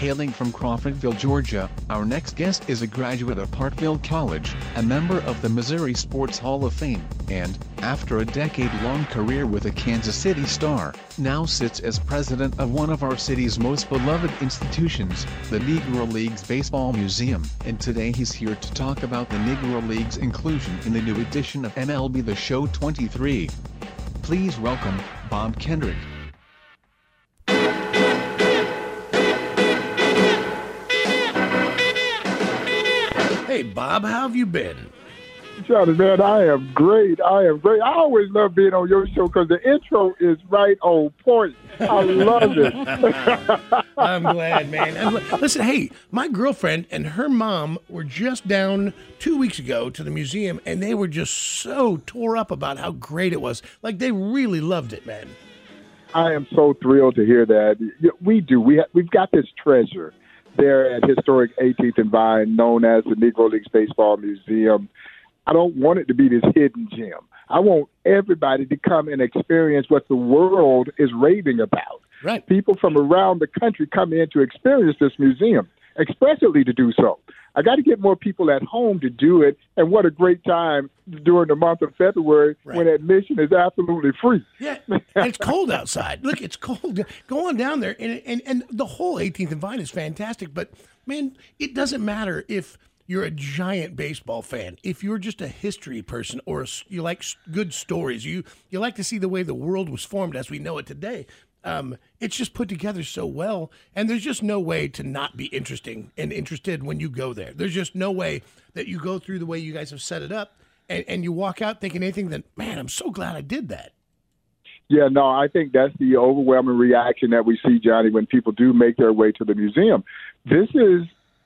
Hailing from Crawfordville, Georgia, our next guest is a graduate of Parkville College, a member of the Missouri Sports Hall of Fame, and, after a decade-long career with the Kansas City Star, now sits as president of one of our city's most beloved institutions, the Negro Leagues Baseball Museum. And today he's here to talk about the Negro League's inclusion in the new edition of MLB The Show 23. Please welcome, Bob Kendrick. Hey, Bob, how have you been? Johnny, man, I am great. I am great. I always love being on your show because the intro is right on point. I love it. I'm glad, man. And listen, hey, my girlfriend and her mom were just down two weeks ago to the museum, and they were just so tore up about how great it was. Like they really loved it, man. I am so thrilled to hear that. We do. We ha- we've got this treasure there at historic 18th and Vine, known as the Negro Leagues Baseball Museum. I don't want it to be this hidden gem. I want everybody to come and experience what the world is raving about. Right. People from around the country come in to experience this museum, expressly to do so. I got to get more people at home to do it, and what a great time during the month of February Right. when admission is absolutely free. Yeah, it's cold outside. Look, it's cold. Go on down there, and and and the whole 18th and Vine is fantastic. But man, it doesn't matter if you're a giant baseball fan, if you're just a history person, or a you like good stories, you you like to see the way the world was formed as we know it today. Um, it's just put together so well, and there's just no way to not be interesting and interested when you go there. There's just no way that you go through the way you guys have set it up, and, and you walk out thinking anything that man, I'm so glad I did that. Yeah, no, I think that's the overwhelming reaction that we see, Johnny, when people do make their way to the museum. This is,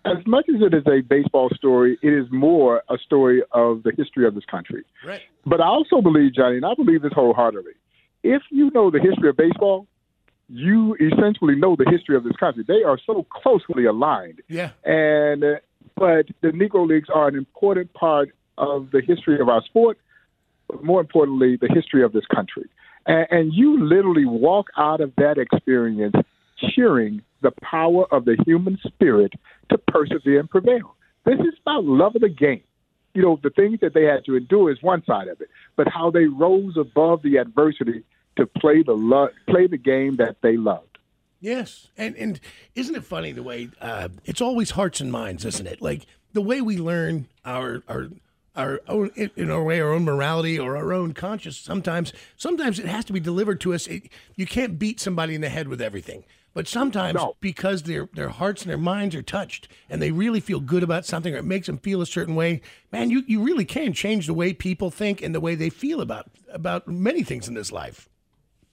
as much as it is a baseball story, it is more a story of the history of this country. Right. But I also believe, Johnny, and I believe this wholeheartedly, if you know the history of baseball, you essentially know the history of this country. They are so closely aligned. Yeah. And uh, but the Negro Leagues are an important part of the history of our sport, but more importantly, the history of this country. And, and you literally walk out of that experience cheering the power of the human spirit to persevere and prevail. This is about love of the game. You know, the things that they had to endure is one side of it, but how they rose above the adversity to play the lo- play the game that they loved. Yes, and and isn't it funny the way uh, it's always hearts and minds, isn't it? Like the way we learn our our our own in our way our own morality or our own conscience. Sometimes sometimes it has to be delivered to us. It, you can't beat somebody in the head with everything. But sometimes No. because their their hearts and their minds are touched and they really feel good about something or it makes them feel a certain way, man, you, you really can change the way people think and the way they feel about about many things in this life.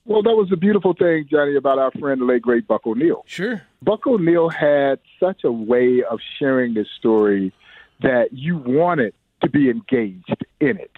Well, that was the beautiful thing, Johnny, about our friend, the late great Buck O'Neil. Sure. Buck O'Neil had such a way of sharing this story that you wanted to be engaged in it.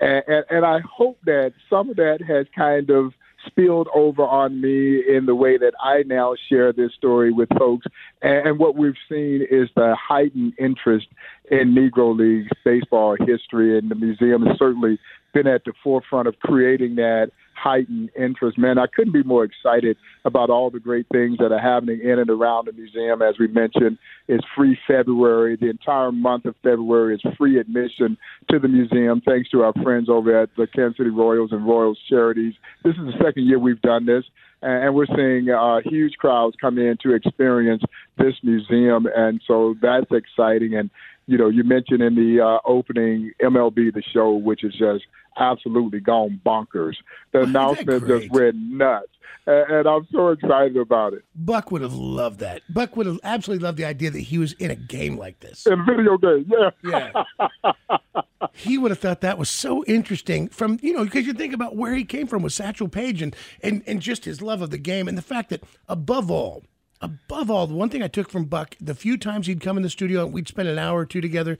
And, and, and I hope that some of that has kind of spilled over on me in the way that I now share this story with folks. And, and what we've seen is the heightened interest in Negro Leagues baseball history, and the museum has certainly been at the forefront of creating that heightened interest. Man, I couldn't be more excited about all the great things that are happening in and around the museum. As we mentioned, it's free February. The entire month of February is free admission to the museum, thanks to our friends over at the Kansas City Royals and Royals Charities. This is the second year we've done this, and we're seeing uh, huge crowds come in to experience this museum, and so that's exciting. And you know, you mentioned in the uh, opening MLB the show, which is just absolutely gone bonkers. The announcement just went nuts. And, and I'm so excited about it. Buck would have loved that. Buck would have absolutely loved the idea that he was in a game like this. In a video game, yeah. Yeah. he would have thought that was so interesting from, you know, because you think about where he came from with Satchel Paige and, and, and just his love of the game and the fact that above all, above all, the one thing I took from Buck, the few times he'd come in the studio and we'd spend an hour or two together,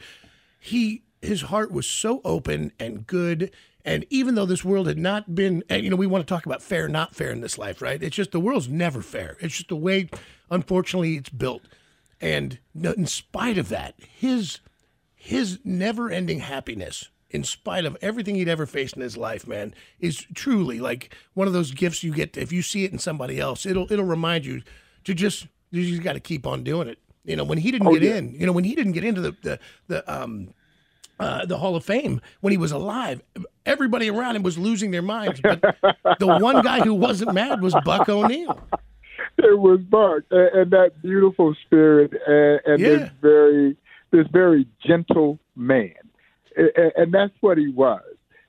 he his heart was so open and good. And even though this world had not been, you know, we want to talk about fair, not fair in this life, right? It's just the world's never fair. It's just the way, unfortunately, it's built. And in spite of that, his his never-ending happiness, in spite of everything he'd ever faced in his life, man, is truly like one of those gifts you get. If you see it in somebody else, it'll it'll remind you to just you just got to keep on doing it. You know, when he didn't Oh, get yeah. in, you know, when he didn't get into the the the um uh, the Hall of Fame when he was alive, everybody around him was losing their minds. But the one guy who wasn't mad was Buck O'Neil. it was Buck and, and that beautiful spirit and, and Yeah. this very this very gentle man, and, and that's what he was.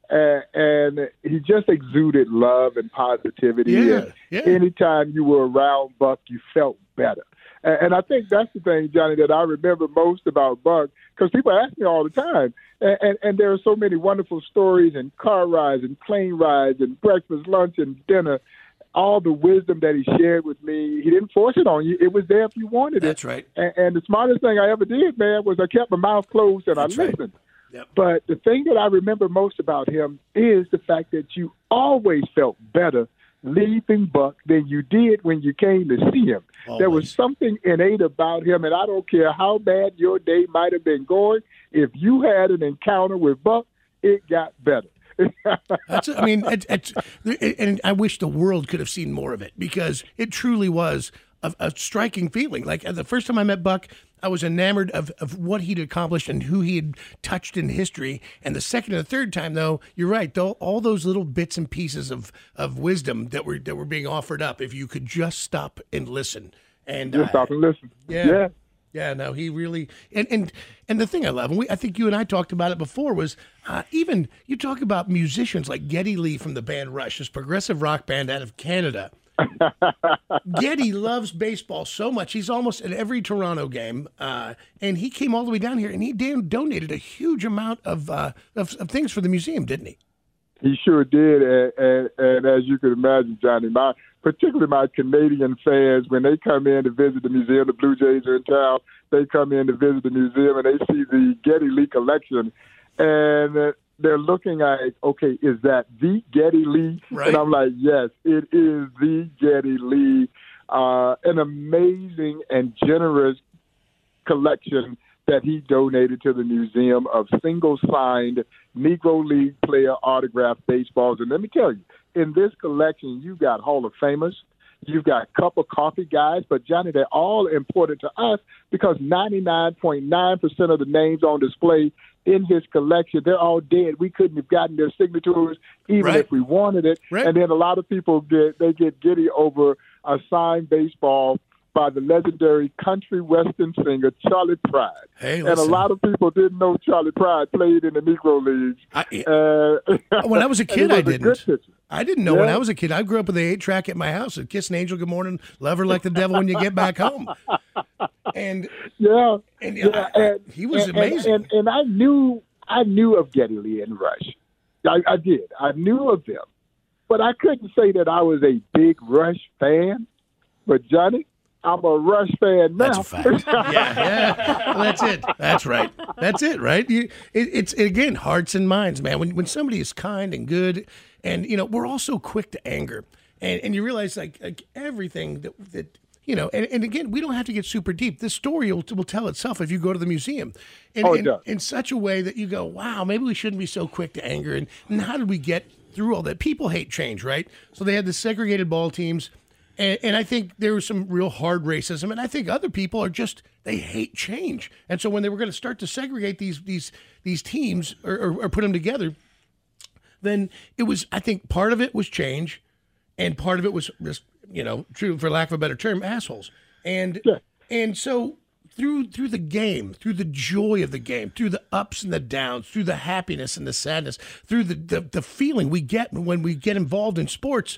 And, and he just exuded love and positivity. Yeah, and yeah. Anytime you were around Buck, you felt better. And, and I think that's the thing, Johnny, that I remember most about Buck because people ask me all the time. And, and, and there are so many wonderful stories and car rides and plane rides and breakfast, lunch, and dinner all the wisdom that he shared with me, he didn't force it on you. It was there if you wanted it. That's right. And, and the smartest thing I ever did, man, was I kept my mouth closed and That's I right. listened. Yep. But the thing that I remember most about him is the fact that you always felt better leaving Buck than you did when you came to see him. There was something innate about him, and I don't care how bad your day might have been going. If you had an encounter with Buck, it got better. That's, I mean, it's, it's, and I wish the world could have seen more of it because it truly was a, a striking feeling. Like uh, the first time I met Buck, I was enamored of, of what he'd accomplished and who he had touched in history. And the second and the third time, though, you're right. Though all those little bits and pieces of, of wisdom that were that were being offered up, if you could just stop and listen. And Just uh, stop and listen. Yeah. yeah. Yeah, no, he really and and and the thing I love, and we, I think you and I talked about it before, was uh, even you talk about musicians like Geddy Lee from the band Rush, this progressive rock band out of Canada. Geddy loves baseball so much; he's almost at every Toronto game, uh, and he came all the way down here, and he dan- donated a huge amount of, uh, of of things for the museum, didn't he? He sure did, and, and, and as you can imagine, Johnny, my particularly my Canadian fans, when they come in to visit the museum, the Blue Jays are in town. They come in to visit the museum and they see the Geddy Lee collection, and uh, they're looking at, okay, is that the Geddy Lee? Right. And I'm like, yes, it is the Geddy Lee. Uh, an amazing and generous collection that he donated to the museum of single signed Negro League player autographed baseballs. And let me tell you, in this collection, you've got Hall of Famers, you've got cup of coffee guys, but Johnny, they're all important to us because 99.9% of the names on display in his collection, they're all dead. We couldn't have gotten their signatures even Right. if we wanted it. Right. And then a lot of people get they get giddy over a signed baseball by the legendary country western singer Charley Pride. Hey, and a lot of people didn't know Charley Pride played in the Negro Leagues. I- Uh, When I was a kid, I was a didn't. I didn't know when I was a kid. I grew up with the eight track at my house. A Kiss an Angel, Good Morning, Love Her Like the Devil When You Get Back Home. And Yeah, And, yeah, uh, and he was and- amazing. And, and, I knew, I knew of Geddy Lee and Rush. I, I did. I knew of them, but I couldn't say that I was a big Rush fan. But Johnny, I'm a Rush fan now. That's a fact. yeah, yeah. Well, that's it. That's right. That's it, right? You, it, it's again hearts and minds, man. When when somebody is kind and good, and you know, we're all so quick to anger, and and you realize like like everything that that. You know, and, and again, we don't have to get super deep. This story will, will tell itself if you go to the museum, in, Oh, it in, does. in such a way that you go, "Wow, maybe we shouldn't be so quick to anger." And, and how did we get through all that. People hate change, right? So they had the segregated ball teams, and, and I think there was some real hard racism. And I think other people are just they hate change. And so when they were going to start to segregate these these these teams or, or, or put them together, then it was I think part of it was change, and part of it was just you know true for lack of a better term assholes. And Yeah. and so through through the game, through the joy of the game, through the ups and the downs, through the happiness and the sadness, through the the, the feeling we get when we get involved in sports,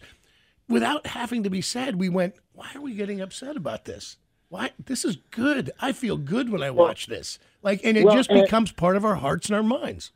without having to be sad, we went, why are we getting upset about this? Why this is good. I feel good when I watch this. Like and it well, just and- becomes part of our hearts and our minds.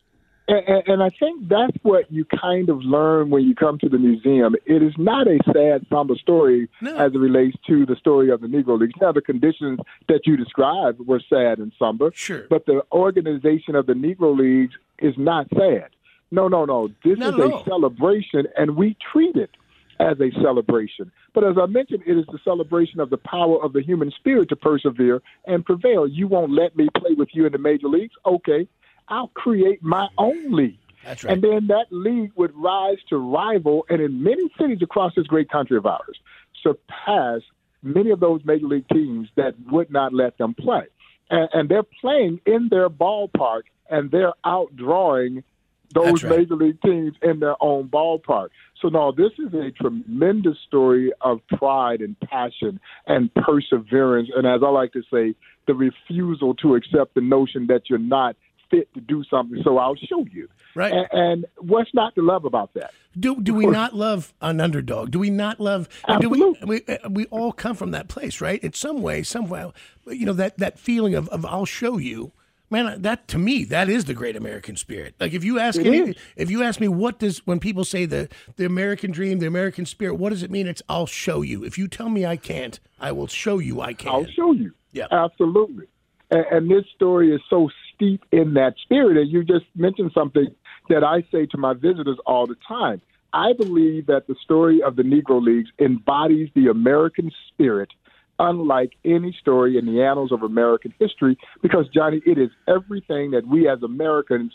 And, and, and I think that's what you kind of learn when you come to the museum. It is not a sad, somber story No. as it relates to the story of the Negro Leagues. Now, the conditions that you described were sad and somber, Sure. but the organization of the Negro Leagues is not sad. No, no, no. This Not is a all. celebration, and we treat it as a celebration. But as I mentioned, it is the celebration of the power of the human spirit to persevere and prevail. You won't let me play with you in the major leagues? Okay. I'll create my own league. That's right. And then that league would rise to rival, and in many cities across this great country of ours, surpass many of those major league teams that would not let them play. And, and they're playing in their ballpark, and they're outdrawing those right. major league teams in their own ballpark. So, no, this is a tremendous story of pride and passion and perseverance. And as I like to say, the refusal to accept the notion that you're not fit to do something, so I'll show you. Right. And, and what's not to love about that? Do do we not love an underdog? Do we not love? and Do we, we uh, we all come from that place, right? In some way, somehow, you know that that feeling of, of I'll show you, man. That to me, that is the great American spirit. Like if you ask any, if you ask me, what does when people say the the American dream, the American spirit, what does it mean? It's I'll show you. If you tell me I can't, I will show you I can. I'll show you. Yeah. Absolutely. And, and this story is so steep in that spirit. And you just mentioned something that I say to my visitors all the time. I believe that the story of the Negro Leagues embodies the American spirit unlike any story in the annals of American history because, Johnny, it is everything that we as Americans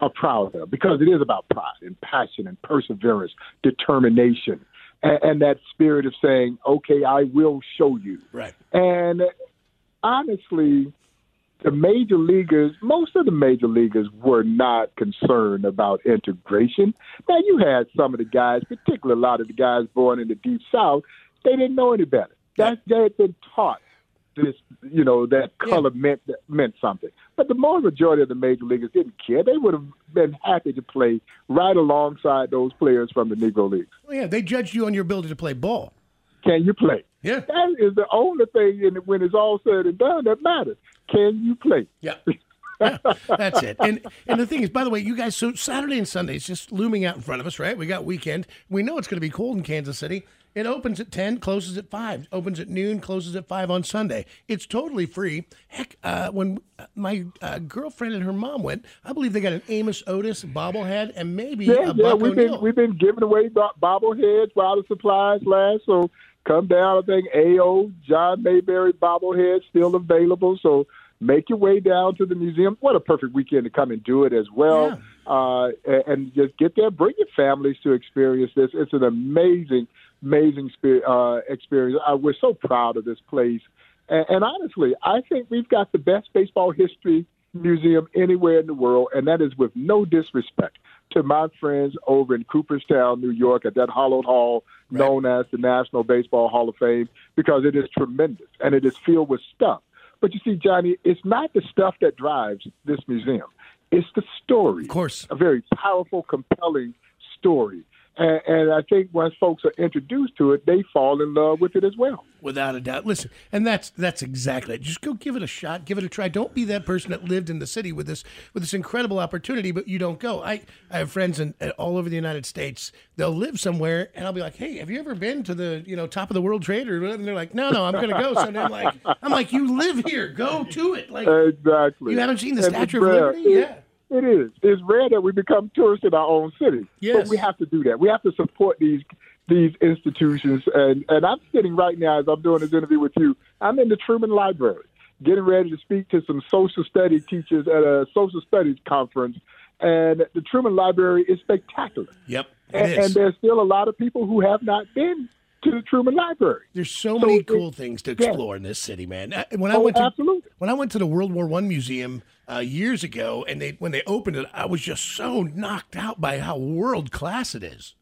are proud of because it is about pride and passion and perseverance, determination, and, and that spirit of saying, okay, I will show you. Right. And honestly, the major leaguers, most of the major leaguers were not concerned about integration. Now, you had some of the guys, particularly a lot of the guys born in the Deep South, they didn't know any better. That they had been taught this, you know, that color meant that meant something. But the more majority of the major leaguers didn't care. They would have been happy to play right alongside those players from the Negro Leagues. Well, yeah, they judged you on your ability to play ball. Can you play? Yeah. That is the only thing in, when it's all said and done that matters. Can you play? Yeah. Yeah, that's it. And and the thing is, by the way, you guys, so Saturday and Sunday is just looming out in front of us, right? We got weekend. We know it's going to be cold in Kansas City. It opens at 10, closes at 5. Opens at noon, closes at 5 on Sunday. It's totally free. Heck, uh, when my uh, girlfriend and her mom went, I believe they got an Amos Otis bobblehead and maybe Yeah, a yeah, Buck we've been we've been giving away bobbleheads while the supplies last. So come down. I think AO John Mayberry bobblehead still available. So make your way down to the museum. What a perfect weekend to come and do it as well. Uh, and, and just get there. Bring your families to experience this. It's an amazing, amazing uh, experience. Uh, we're so proud of this place. And, and honestly, I think we've got the best baseball history museum anywhere in the world, and that is with no disrespect to my friends over in Cooperstown, New York, at that hollowed hall known as the National Baseball Hall of Fame, because it is tremendous and it is filled with stuff. But you see, Johnny, it's not the stuff that drives this museum. It's the story. Of course. A very powerful, compelling story. And, and I think once folks are introduced to it, they fall in love with it as well. Without a doubt. Listen, and that's that's exactly it. Just go give it a shot, give it a try. Don't be that person that lived in the city with this with this incredible opportunity, but you don't go. I, I have friends in uh, all over the United States. They'll live somewhere, and I'll be like, "Hey, have you ever been to the you know top of the World Trade?" Or whatever? And they're like, "No, no, I'm going to go." So I'm like, "I'm like, you live here, go to it." Like Exactly. you haven't seen the Statue of. Liberty, yeah. It is. It's rare that we become tourists in our own city. Yes. But we have to do that. We have to support these these institutions. And, and I'm sitting right now as I'm doing this interview with you. I'm in the Truman Library, getting ready to speak to some social study teachers at a social studies conference. and the Truman Library is spectacular. Yep. it And, is. and there's still a lot of people who have not been to the Truman Library. There's so So many cool things to yeah. explore in this city, man. When I Oh, went to absolutely. when I went to the World War One museum uh, years ago, and they when they opened it, I was just so knocked out by how world class it is.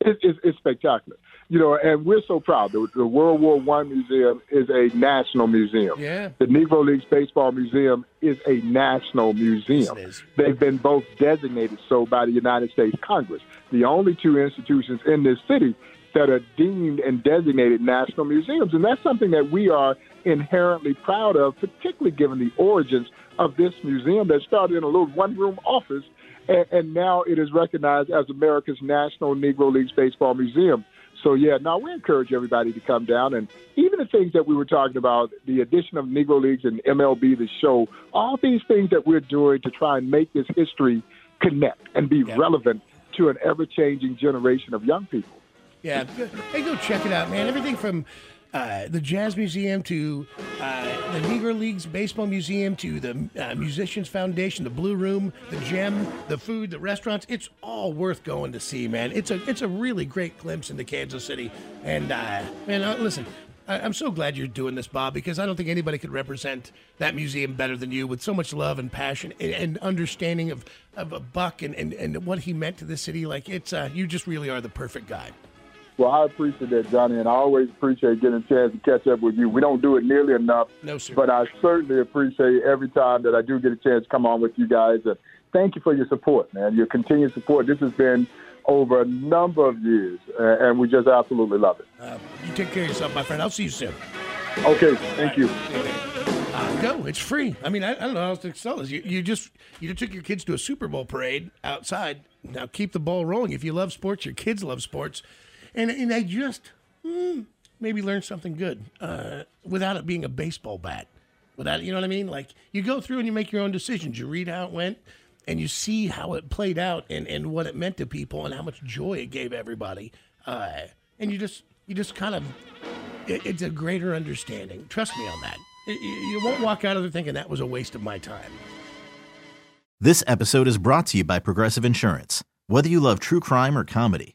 It, it's, it's spectacular. You know, and we're so proud. The, the World War One Museum is a national museum. Yeah. The Negro Leagues Baseball Museum is a national museum. Yes, it is. They've been both designated so by the United States Congress. The only two institutions in this city that are deemed and designated national museums. And that's something that we are inherently proud of, particularly given the origins of this museum that started in a little one room office and, and now it is recognized as America's National Negro Leagues Baseball Museum. So yeah, now we encourage everybody to come down and even the things that we were talking about, the addition of Negro Leagues and MLB, the show, all these things that we're doing to try and make this history connect and be relevant to an ever-changing generation of young people. Yeah, hey, go check it out, man. Everything from uh, the Jazz Museum to uh, the Negro Leagues Baseball Museum to the uh, Musicians Foundation, the Blue Room, the Gem, the food, the restaurants. It's all worth going to see, man. It's a it's a really great glimpse into Kansas City. And uh, man, uh, listen. I- I'm so glad you're doing this, Bob, because I don't think anybody could represent that museum better than you with so much love and passion and, and understanding of, of a Buck and, and, and what he meant to the city. Like, it's uh, you just really are the perfect guy. Well, I appreciate that, Johnny, and I always appreciate getting a chance to catch up with you. We don't do it nearly enough, No, sir. but I certainly appreciate every time that I do get a chance to come on with you guys. And thank you for your support, man. Your continued support. This has been over a number of years, uh, and we just absolutely love it. Uh, you take care of yourself, my friend. I'll see you soon. Okay, thank you. Uh, go. It's free. I mean, I, I don't know how else to sell this. You, you just you just took your kids to a Super Bowl parade outside. Now keep the ball rolling. If you love sports, your kids love sports, and and they just hmm, maybe learn something good uh, without it being a baseball bat. Without you know what I mean? Like you go through and you make your own decisions. You read how it went, and you see how it played out, and and what it meant to people, and how much joy it gave everybody. Uh, and you just you just kind of it, it's a greater understanding. Trust me on that. You won't walk out of there thinking that was a waste of my time. This episode is brought to you by Progressive Insurance. Whether you love true crime or comedy,